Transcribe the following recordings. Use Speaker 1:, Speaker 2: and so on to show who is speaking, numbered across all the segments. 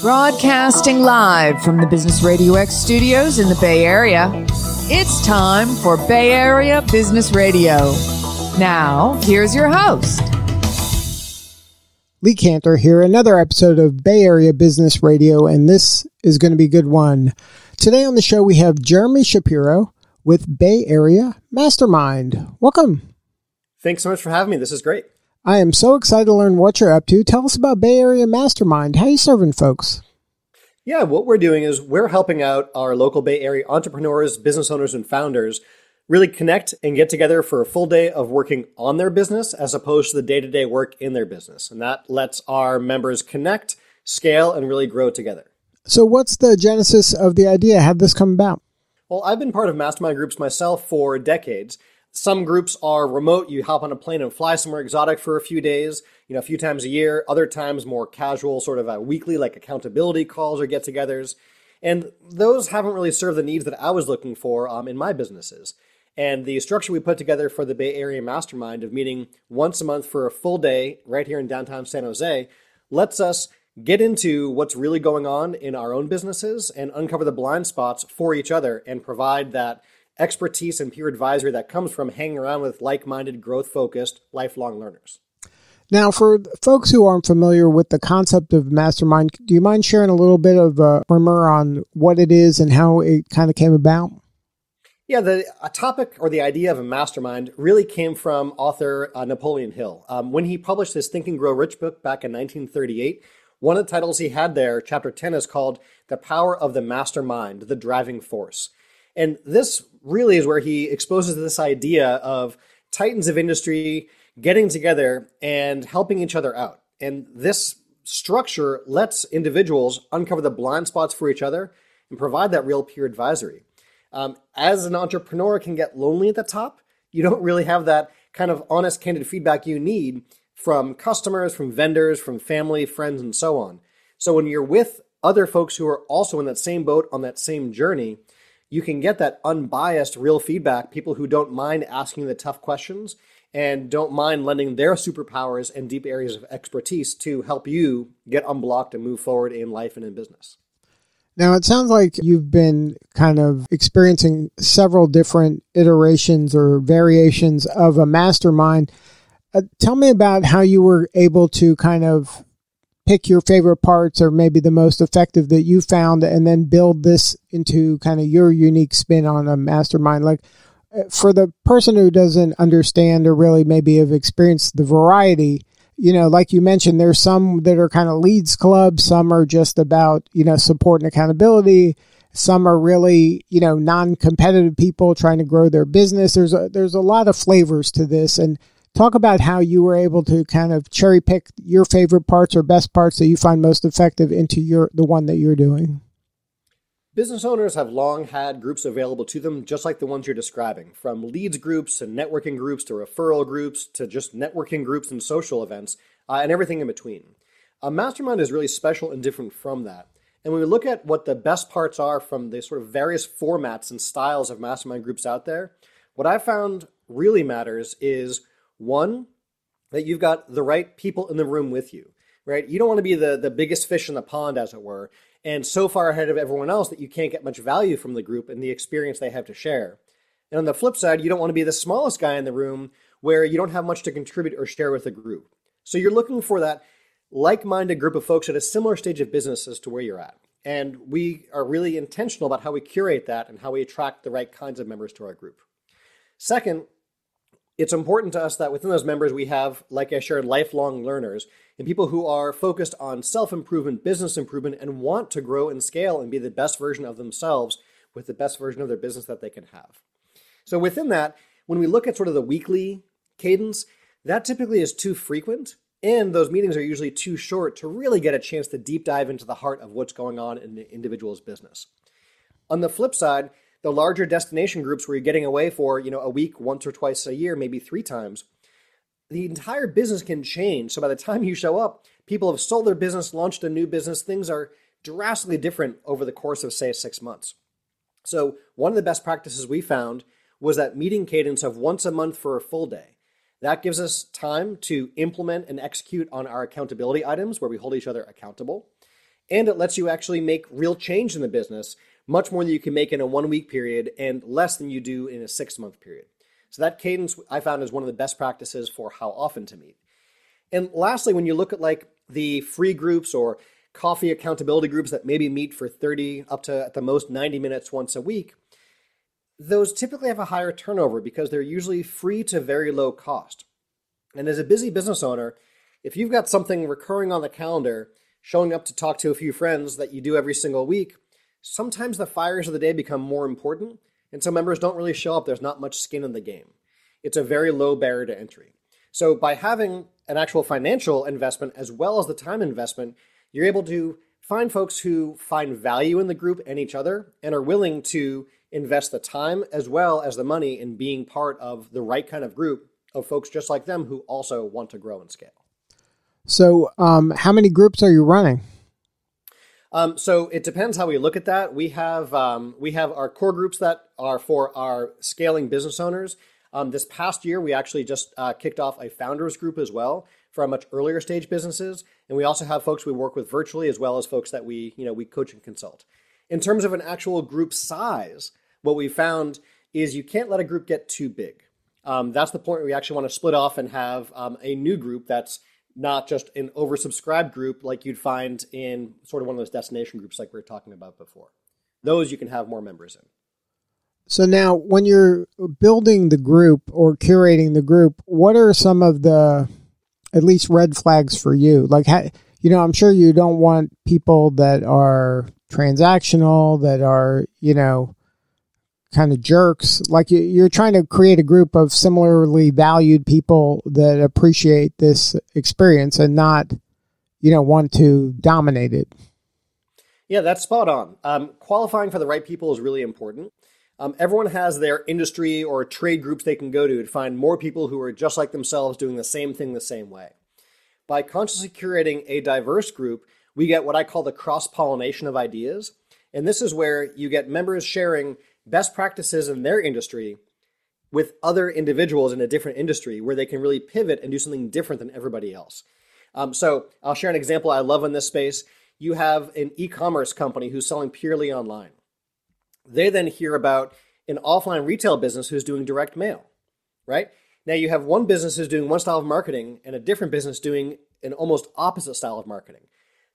Speaker 1: Broadcasting live from the Business Radio X studios in the Bay Area, it's time for Bay Area Business Radio. Now, here's your host.
Speaker 2: Lee Kantor here, another episode of Bay Area Business Radio, and this is going to be a good one. Today on the show, we have Jeremy Shapiro with Bay Area Mastermind. Welcome.
Speaker 3: Thanks so much for having me. This is great.
Speaker 2: I am so excited to learn what you're up to. Tell us about Bay Area Mastermind. How you serving folks?
Speaker 3: Yeah, what we're doing is we're helping out our local Bay Area entrepreneurs, business owners, and founders really connect and get together for a full day of working on their business as opposed to the day to day work in their business. And that lets our members connect, scale, and really grow together.
Speaker 2: So, what's the genesis of the idea? How did this come about?
Speaker 3: Well, I've been part of mastermind groups myself for decades. Some groups are remote. You hop on a plane and fly somewhere exotic for a few days, you know, a few times a year. Other times more casual, sort of a weekly, like accountability calls or get togethers. And those haven't really served the needs that I was looking for um, in my businesses. And the structure we put together for the Bay Area Mastermind of meeting once a month for a full day right here in downtown San Jose lets us get into what's really going on in our own businesses and uncover the blind spots for each other and provide that expertise and peer advisory that comes from hanging around with like minded, growth focused, lifelong learners.
Speaker 2: Now, for folks who aren't familiar with the concept of mastermind, do you mind sharing a little bit of a primer on what it is and how it kind of came about?
Speaker 3: Yeah, the a topic or the idea of a mastermind really came from author uh, Napoleon Hill. Um, when he published his Think and Grow Rich book back in 1938, one of the titles he had there, chapter 10, is called The Power of the Mastermind, the Driving Force. And this really is where he exposes this idea of titans of industry getting together and helping each other out. And this structure lets individuals uncover the blind spots for each other and provide that real peer advisory. Um, as an entrepreneur can get lonely at the top, you don't really have that kind of honest, candid feedback you need from customers, from vendors, from family, friends, and so on. So when you're with other folks who are also in that same boat on that same journey, you can get that unbiased, real feedback, people who don't mind asking the tough questions and don't mind lending their superpowers and deep areas of expertise to help you get unblocked and move forward in life and in business.
Speaker 2: Now, it sounds like you've been kind of experiencing several different iterations or variations of a mastermind. Uh, tell me about how you were able to kind of pick your favorite parts or maybe the most effective that you found and then build this into kind of your unique spin on a mastermind. Like uh, for the person who doesn't understand or really maybe have experienced the variety you know like you mentioned there's some that are kind of leads clubs some are just about you know support and accountability some are really you know non-competitive people trying to grow their business. There's a there's a lot of flavors to this and talk about how you were able to kind of cherry pick your favorite parts or best parts that you find most effective into your the one that you're doing.
Speaker 3: Business owners have long had groups available to them, just like the ones you're describing, from leads groups to networking groups to referral groups to just networking groups and social events uh, and everything in between. A mastermind is really special and different from that. And when we look at what the best parts are from the sort of various formats and styles of mastermind groups out there, what I found really matters is one, that you've got the right people in the room with you, right? You don't want to be the, the biggest fish in the pond, as it were, and so far ahead of everyone else that you can't get much value from the group and the experience they have to share. And on the flip side, you don't want to be the smallest guy in the room where you don't have much to contribute or share with the group. So you're looking for that like minded group of folks at a similar stage of business as to where you're at. And we are really intentional about how we curate that and how we attract the right kinds of members to our group. Second, it's important to us that within those members we have, like I shared, lifelong learners and people who are focused on self improvement, business improvement, and want to grow and scale and be the best version of themselves with the best version of their business that they can have. So within that, when we look at sort of the weekly cadence, that typically is too frequent. And those meetings are usually too short to really get a chance to deep dive into the heart of what's going on in the individual's business. On the flip side, the larger destination groups where you're getting away for, you know, a week, once or twice a year, maybe three times, the entire business can change. So by the time you show up, people have sold their business, launched a new business, things are drastically different over the course of, say, six months. So one of the best practices we found was that meeting cadence of once a month for a full day. That gives us time to implement and execute on our accountability items where we hold each other accountable. and it lets you actually make real change in the business, much more than you can make in a one week period and less than you do in a six month period. So that cadence I found is one of the best practices for how often to meet. And lastly, when you look at like the free groups or coffee accountability groups that maybe meet for 30 up to at the most 90 minutes once a week, those typically have a higher turnover because they're usually free to very low cost. And as a busy business owner, if you've got something recurring on the calendar, showing up to talk to a few friends that you do every single week, sometimes the fires of the day become more important, and so members don't really show up. There's not much skin in the game. It's a very low barrier to entry. So by having an actual financial investment as well as the time investment, you're able to find folks who find value in the group and each other and are willing to invest the time as well as the money in being part of the right kind of group of folks just like them who also want to grow and scale.
Speaker 2: So, um, how many groups are you running?
Speaker 3: Um, so it depends how we look at that. We have um, we have our core groups that are for our scaling business owners. Um, this past year, we actually just uh, kicked off a founders group as well for our much earlier stage businesses, and we also have folks we work with virtually as well as folks that we you know we coach and consult. In terms of an actual group size, what we found is you can't let a group get too big. Um, that's the point where we actually want to split off and have um, a new group that's not just an oversubscribed group like you'd find in sort of one of those destination groups like we were talking about before. Those you can have more members in.
Speaker 2: So now, when you're building the group or curating the group, what are some of the at least red flags for you? Like, you know, I'm sure you don't want people that are transactional, that are, you know, kind of jerks. Like you, are trying to create a group of similarly valued people that appreciate this experience and not, you know, want to dominate it.
Speaker 3: Yeah, that's spot on. Um, qualifying for the right people is really important. Um, everyone has their industry or trade groups they can go to to find more people who are just like themselves doing the same thing the same way. By consciously curating a diverse group, we get what I call the cross pollination of ideas. And this is where you get members sharing best practices in their industry with other individuals in a different industry where they can really pivot and do something different than everybody else. Um, so I'll share an example I love in this space. You have an e commerce company who's selling purely online. They then hear about an offline retail business who's doing direct mail, right? Now you have one business who's doing one style of marketing and a different business doing an almost opposite style of marketing.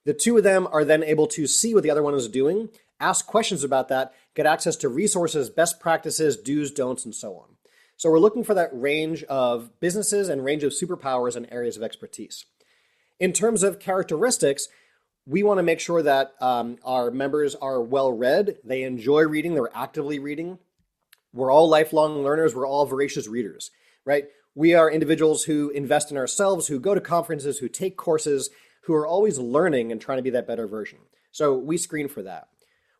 Speaker 3: The two of them are then able to see what the other one is doing, ask questions about that, get access to resources, best practices, do's, don'ts, and so on. So we're looking for that range of businesses and range of superpowers and areas of expertise. In terms of characteristics, we want to make sure that um, our members are well read, they enjoy reading, they're actively reading. We're all lifelong learners, we're all voracious readers, right? We are individuals who invest in ourselves, who go to conferences, who take courses, who are always learning and trying to be that better version. So we screen for that.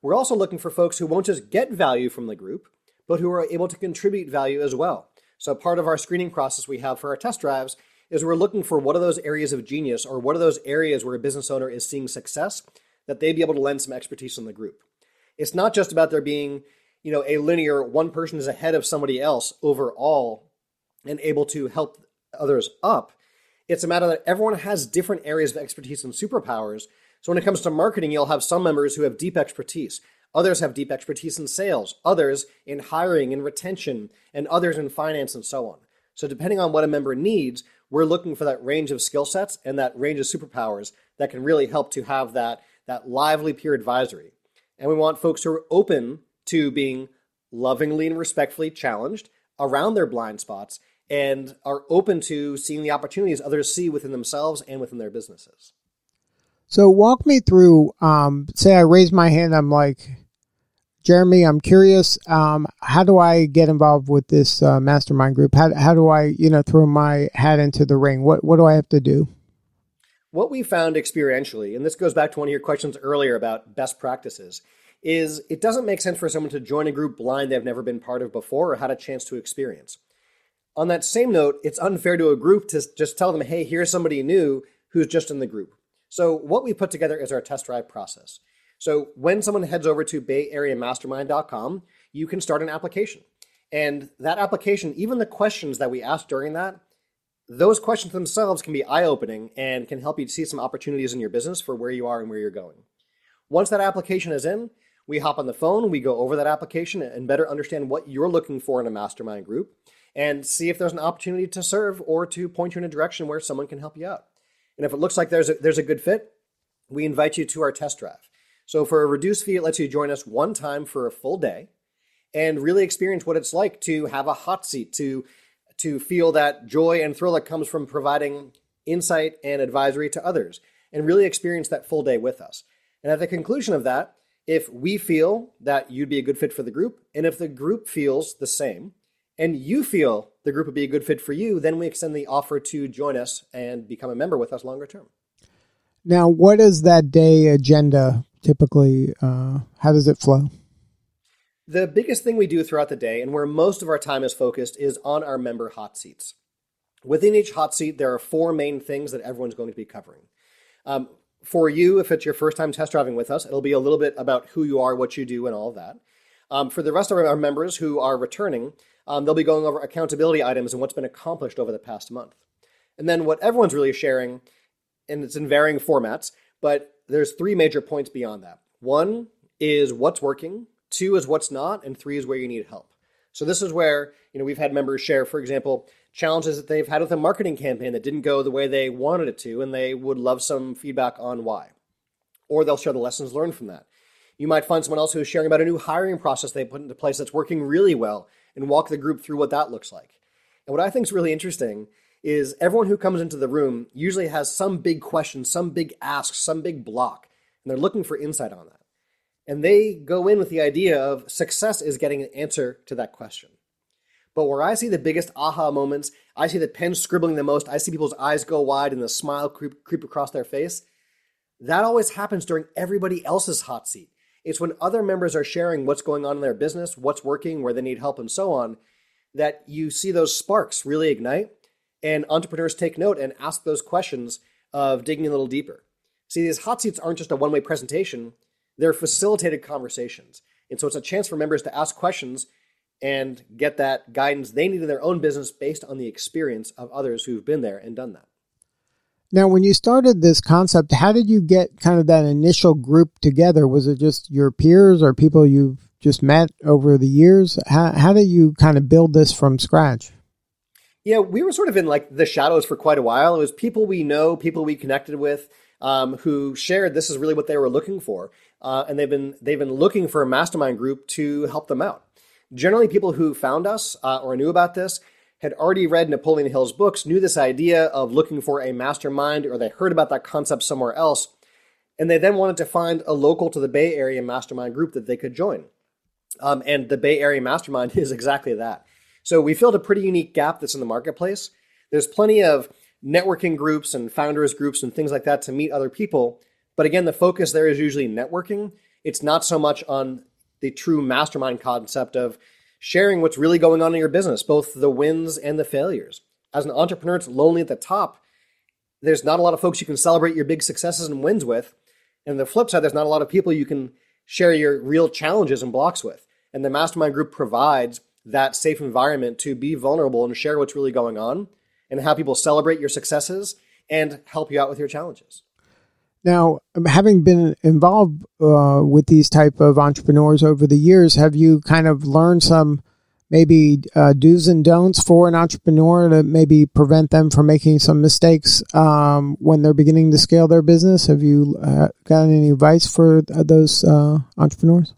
Speaker 3: We're also looking for folks who won't just get value from the group, but who are able to contribute value as well. So part of our screening process we have for our test drives is we're looking for what are those areas of genius or what are those areas where a business owner is seeing success that they'd be able to lend some expertise in the group. It's not just about there being, you know, a linear one person is ahead of somebody else overall and able to help others up. It's a matter that everyone has different areas of expertise and superpowers so when it comes to marketing, you'll have some members who have deep expertise. Others have deep expertise in sales, others in hiring and retention, and others in finance and so on. So depending on what a member needs, we're looking for that range of skill sets and that range of superpowers that can really help to have that, that lively peer advisory. And we want folks who are open to being lovingly and respectfully challenged around their blind spots and are open to seeing the opportunities others see within themselves and within their businesses.
Speaker 2: So walk me through. Um, say I raise my hand. I'm like, Jeremy, I'm curious. Um, how do I get involved with this uh, mastermind group? How how do I you know throw my hat into the ring? What what do I have to do?
Speaker 3: What we found experientially, and this goes back to one of your questions earlier about best practices, is it doesn't make sense for someone to join a group blind they've never been part of before or had a chance to experience. On that same note, it's unfair to a group to just tell them, hey, here's somebody new who's just in the group. So what we put together is our test drive process. So when someone heads over to bayareamastermind.com, you can start an application. And that application, even the questions that we ask during that, those questions themselves can be eye-opening and can help you see some opportunities in your business for where you are and where you're going. Once that application is in, we hop on the phone, we go over that application and better understand what you're looking for in a mastermind group and see if there's an opportunity to serve or to point you in a direction where someone can help you out. And if it looks like there's a, there's a good fit, we invite you to our test drive. So for a reduced fee, it lets you join us one time for a full day and really experience what it's like to have a hot seat, to to feel that joy and thrill that comes from providing insight and advisory to others, and really experience that full day with us. And at the conclusion of that, if we feel that you'd be a good fit for the group, and if the group feels the same, and you feel the group would be a good fit for you, then we extend the offer to join us and become a member with us longer term.
Speaker 2: Now, what is that day agenda typically? Uh, how does it flow?
Speaker 3: The biggest thing we do throughout the day, and where most of our time is focused, is on our member hot seats. Within each hot seat, there are four main things that everyone's going to be covering. Um, for you, if it's your first time test driving with us, it'll be a little bit about who you are, what you do, and all of that. Um, for the rest of our members who are returning, um, they'll be going over accountability items and what's been accomplished over the past month. And then what everyone's really sharing, and it's in varying formats, but there's three major points beyond that. One is what's working, two is what's not, and three is where you need help. So this is where you know we've had members share, for example, challenges that they've had with a marketing campaign that didn't go the way they wanted it to, and they would love some feedback on why. Or they'll share the lessons learned from that. You might find someone else who's sharing about a new hiring process they put into place that's working really well and walk the group through what that looks like. And what I think is really interesting is everyone who comes into the room usually has some big question, some big ask, some big block, and they're looking for insight on that. And they go in with the idea of success is getting an answer to that question. But where I see the biggest aha moments, I see the pen scribbling the most, I see people's eyes go wide and the smile creep, creep across their face. That always happens during everybody else's hot seat. It's when other members are sharing what's going on in their business, what's working, where they need help, and so on, that you see those sparks really ignite. And entrepreneurs take note and ask those questions of digging a little deeper. See, these hot seats aren't just a one way presentation, they're facilitated conversations. And so it's a chance for members to ask questions and get that guidance they need in their own business based on the experience of others who've been there and done that.
Speaker 2: Now, when you started this concept, how did you get kind of that initial group together? Was it just your peers or people you've just met over the years? How, how did you kind of build this from scratch?
Speaker 3: Yeah, we were sort of in like the shadows for quite a while. It was people we know, people we connected with, um, who shared this is really what they were looking for, uh, and they've been they've been looking for a mastermind group to help them out. Generally, people who found us uh, or knew about this had already read Napoleon Hill's books, knew this idea of looking for a mastermind, or they heard about that concept somewhere else, and they then wanted to find a local to the Bay Area mastermind group that they could join. Um, and the Bay Area Mastermind is exactly that. So we filled a pretty unique gap that's in the marketplace. There's plenty of networking groups and founders groups and things like that to meet other people. But again, the focus there is usually networking. It's not so much on the true mastermind concept of sharing what's really going on in your business, both the wins and the failures. As an entrepreneur, it's lonely at the top. There's not a lot of folks you can celebrate your big successes and wins with. And the flip side, there's not a lot of people you can share your real challenges and blocks with. And the mastermind group provides that safe environment to be vulnerable and share what's really going on and have people celebrate your successes and help you out with your challenges.
Speaker 2: Now, having been involved uh, with these type of entrepreneurs over the years, have you kind of learned some maybe uh, do's and don'ts for an entrepreneur to maybe prevent them from making some mistakes um, when they're beginning to scale their business? Have you uh, got any advice for uh, those uh, entrepreneurs?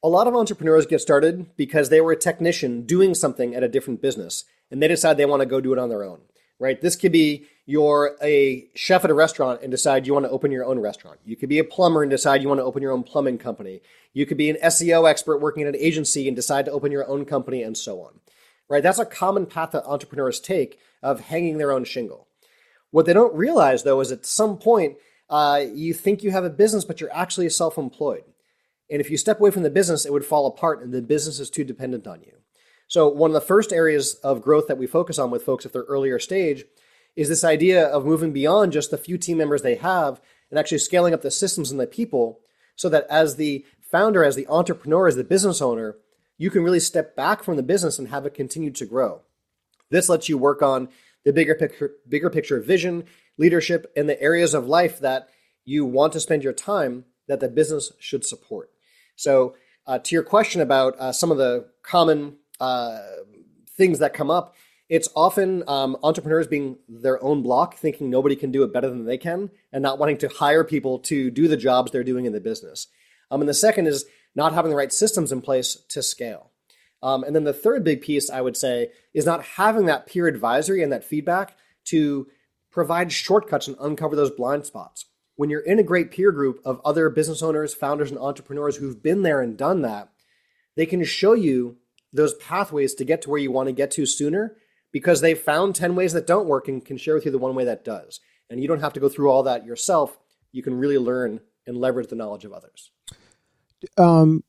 Speaker 3: A lot of entrepreneurs get started because they were a technician doing something at a different business and they decide they want to go do it on their own, right? This could be you're a chef at a restaurant and decide you want to open your own restaurant. You could be a plumber and decide you want to open your own plumbing company. You could be an SEO expert working at an agency and decide to open your own company and so on. Right? That's a common path that entrepreneurs take of hanging their own shingle. What they don't realize though is at some point uh, you think you have a business, but you're actually self-employed. And if you step away from the business, it would fall apart and the business is too dependent on you. So one of the first areas of growth that we focus on with folks at their earlier stage is this idea of moving beyond just the few team members they have and actually scaling up the systems and the people so that as the founder, as the entrepreneur, as the business owner, you can really step back from the business and have it continue to grow. This lets you work on the bigger picture, bigger picture vision, leadership, and the areas of life that you want to spend your time that the business should support. So, uh, to your question about uh, some of the common uh, things that come up, it's often um, entrepreneurs being their own block, thinking nobody can do it better than they can, and not wanting to hire people to do the jobs they're doing in the business. Um, and the second is not having the right systems in place to scale. Um, and then the third big piece I would say is not having that peer advisory and that feedback to provide shortcuts and uncover those blind spots. When you're in a great peer group of other business owners, founders, and entrepreneurs who've been there and done that, they can show you those pathways to get to where you want to get to sooner because they've found 10 ways that don't work and can share with you the one way that does. And you don't have to go through all that yourself. You can really learn and leverage the knowledge of others.
Speaker 2: Um,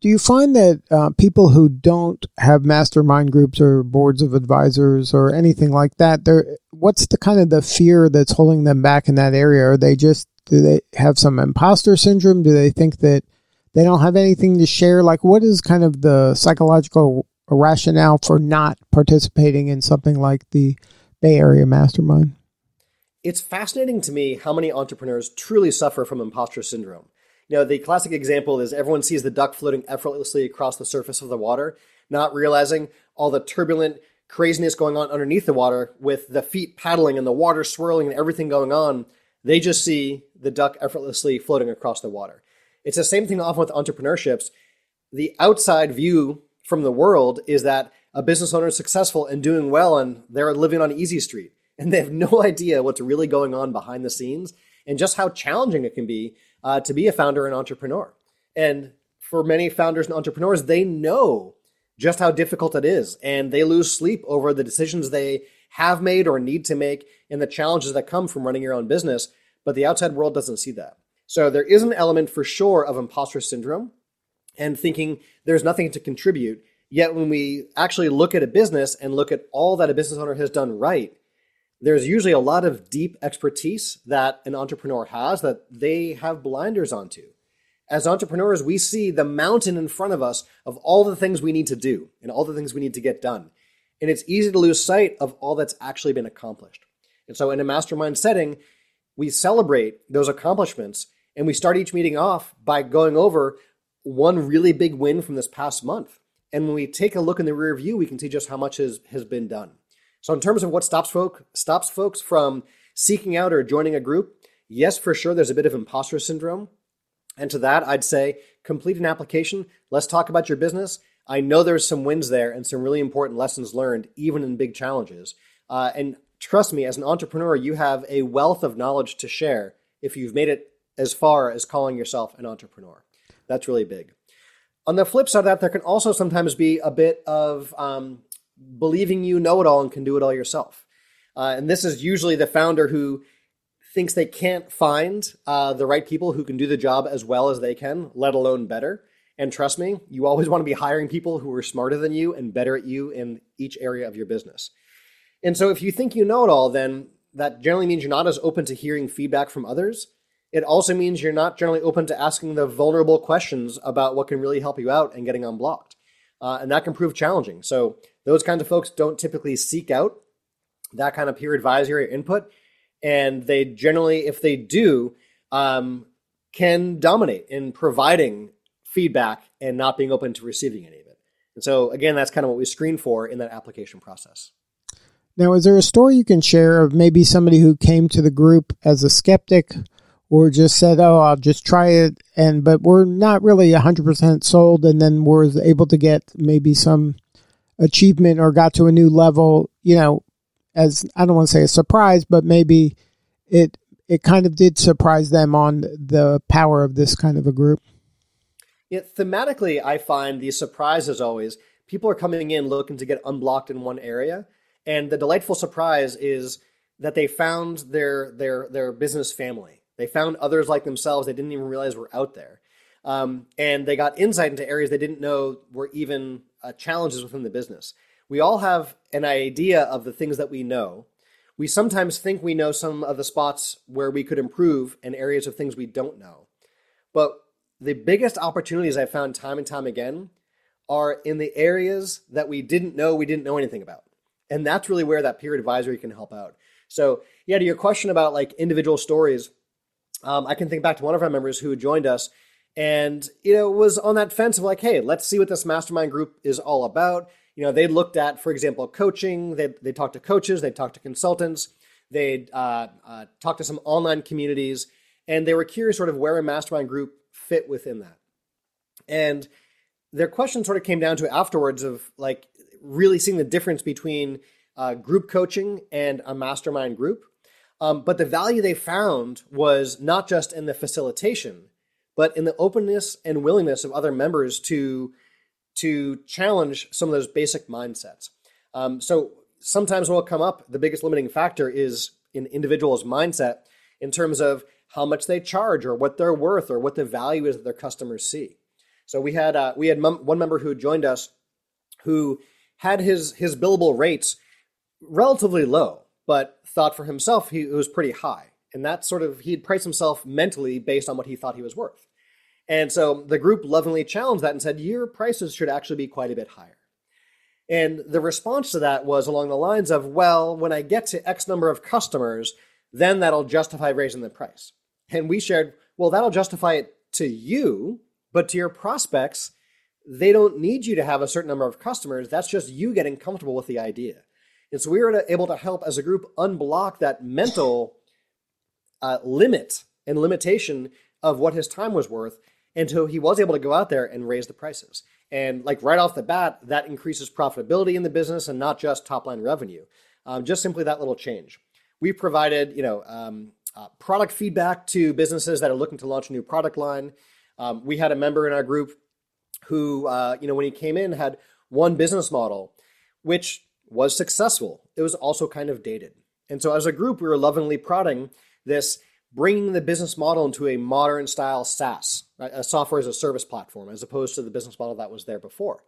Speaker 2: do you find that uh, people who don't have mastermind groups or boards of advisors or anything like that, they're, what's the kind of the fear that's holding them back in that area? Are they just do they have some imposter syndrome? Do they think that they don't have anything to share? Like, what is kind of the psychological rationale for not participating in something like the Bay Area Mastermind?
Speaker 3: It's fascinating to me how many entrepreneurs truly suffer from imposter syndrome. You know, the classic example is everyone sees the duck floating effortlessly across the surface of the water, not realizing all the turbulent craziness going on underneath the water with the feet paddling and the water swirling and everything going on. They just see the duck effortlessly floating across the water. It's the same thing often with entrepreneurships. The outside view from the world is that a business owner is successful and doing well and they're living on easy street and they have no idea what's really going on behind the scenes and just how challenging it can be uh, to be a founder and entrepreneur. And for many founders and entrepreneurs, they know just how difficult it is and they lose sleep over the decisions they have made or need to make and the challenges that come from running your own business. But the outside world doesn't see that. So there is an element for sure of imposter syndrome and thinking there's nothing to contribute. Yet when we actually look at a business and look at all that a business owner has done right, there's usually a lot of deep expertise that an entrepreneur has that they have blinders onto. As entrepreneurs, we see the mountain in front of us of all the things we need to do and all the things we need to get done. And it's easy to lose sight of all that's actually been accomplished. And so, in a mastermind setting, we celebrate those accomplishments and we start each meeting off by going over one really big win from this past month. And when we take a look in the rear view, we can see just how much has, has been done. So in terms of what stops folk stops folks from seeking out or joining a group, yes, for sure, there's a bit of imposter syndrome. And to that, I'd say complete an application. Let's talk about your business. I know there's some wins there and some really important lessons learned, even in big challenges. Uh, and trust me, as an entrepreneur, you have a wealth of knowledge to share if you've made it as far as calling yourself an entrepreneur. That's really big. On the flip side of that, there can also sometimes be a bit of um, believing you know it all and can do it all yourself. Uh, and this is usually the founder who thinks they can't find uh, the right people who can do the job as well as they can, let alone better. And trust me, you always want to be hiring people who are smarter than you and better at you in each area of your business. And so if you think you know it all, then that generally means you're not as open to hearing feedback from others it also means you're not generally open to asking the vulnerable questions about what can really help you out and getting unblocked. Uh, and that can prove challenging. So those kinds of folks don't typically seek out that kind of peer advisory input. And they generally, if they do, um, can dominate in providing feedback and not being open to receiving any of it. And so, again, that's kind of what we screen for in that application process.
Speaker 2: Now, is there a story you can share of maybe somebody who came to the group as a skeptic or just said, "Oh, I'll just try it," and but we're not really hundred percent sold, and then we're able to get maybe some achievement or got to a new level. You know, as I don't want to say a surprise, but maybe it it kind of did surprise them on the power of this kind of a group.
Speaker 3: Yeah, thematically, I find the surprise is always people are coming in looking to get unblocked in one area, and the delightful surprise is that they found their their their business family they found others like themselves they didn't even realize were out there. Um, and they got insight into areas they didn't know were even uh, challenges within the business. We all have an idea of the things that we know. We sometimes think we know some of the spots where we could improve and areas of things we don't know. But the biggest opportunities I've found time and time again are in the areas that we didn't know we didn't know anything about. And that's really where that peer advisory can help out. So, yeah, to your question about like individual stories, um, I can think back to one of our members who joined us and you know was on that fence of like hey let's see what this mastermind group is all about. You know they looked at for example coaching. They they talked to coaches. They talked to consultants. They'd uh, uh, talked to some online communities and they were curious sort of where a mastermind group fit within that. And their question sort of came down to afterwards of like really seeing the difference between uh, group coaching and a mastermind group um, but the value they found was not just in the facilitation but in the openness and willingness of other members to to challenge some of those basic mindsets. Um, so sometimes what will come up, the biggest limiting factor is in individual's mindset in terms of how much they charge or what they're worth or what the value is that their customers see. So we had uh, we had mem- one member who joined us who had his his billable rates relatively low, but thought for himself he was pretty high. And that sort of, he'd price himself mentally based on what he thought he was worth. And so the group lovingly challenged that and said, Your prices should actually be quite a bit higher. And the response to that was along the lines of, Well, when I get to X number of customers, then that'll justify raising the price. And we shared, Well, that'll justify it to you, but to your prospects, they don't need you to have a certain number of customers. That's just you getting comfortable with the idea. And so we were able to help as a group unblock that mental uh, limit and limitation of what his time was worth until he was able to go out there and raise the prices. And like right off the bat, that increases profitability in the business and not just top line revenue. Um, just simply that little change. We've provided, you know, um, uh, product feedback to businesses that are looking to launch a new product line. Um, we had a member in our group who, uh, you know, when he came in, had one business model, which was successful. It was also kind of dated. And so as a group, we were lovingly prodding this bringing the business model into a modern style SaaS, a software as a service platform, as opposed to the business model that was there before.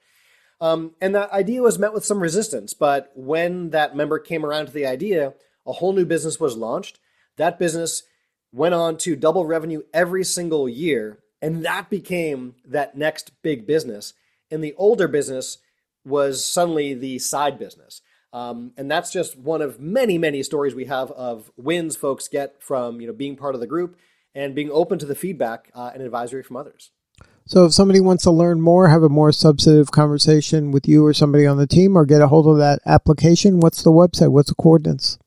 Speaker 3: Um, and that idea was met with some resistance, but when that member came around to the idea, a whole new business was launched. That business went on to double revenue every single year, and that became that next big business. And the older business was suddenly the side business. Um, and that's just one of many, many stories we have of wins folks get from you know being part of the group and being open to the feedback uh, and advisory from others.
Speaker 2: So, if somebody wants to learn more, have a more substantive conversation with you or somebody on the team, or get a hold of that application, what's the website? What's the coordinates?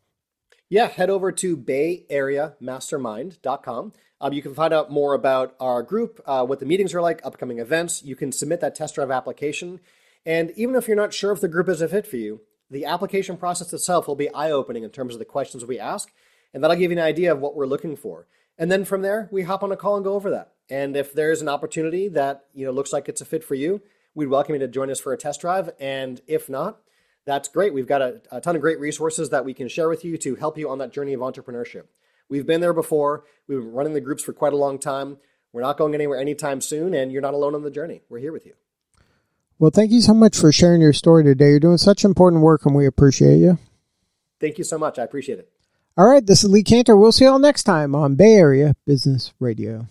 Speaker 3: Yeah, head over to bayareamastermind.com. Um, you can find out more about our group, uh, what the meetings are like, upcoming events. You can submit that test drive application. And even if you're not sure if the group is a fit for you, the application process itself will be eye opening in terms of the questions we ask, and that'll give you an idea of what we're looking for. And then from there, we hop on a call and go over that. And if there's an opportunity that you know looks like it's a fit for you, we'd welcome you to join us for a test drive. And if not, that's great. We've got a, a ton of great resources that we can share with you to help you on that journey of entrepreneurship. We've been there before. We've been running the groups for quite a long time. We're not going anywhere anytime soon, and you're not alone on the journey. We're here with you.
Speaker 2: Well, thank you so much for sharing your story today. You're doing such important work, and we appreciate you.
Speaker 3: Thank you so much. I appreciate it.
Speaker 2: All right, this is Lee Kantor. We'll see you all next time on Bay Area Business Radio.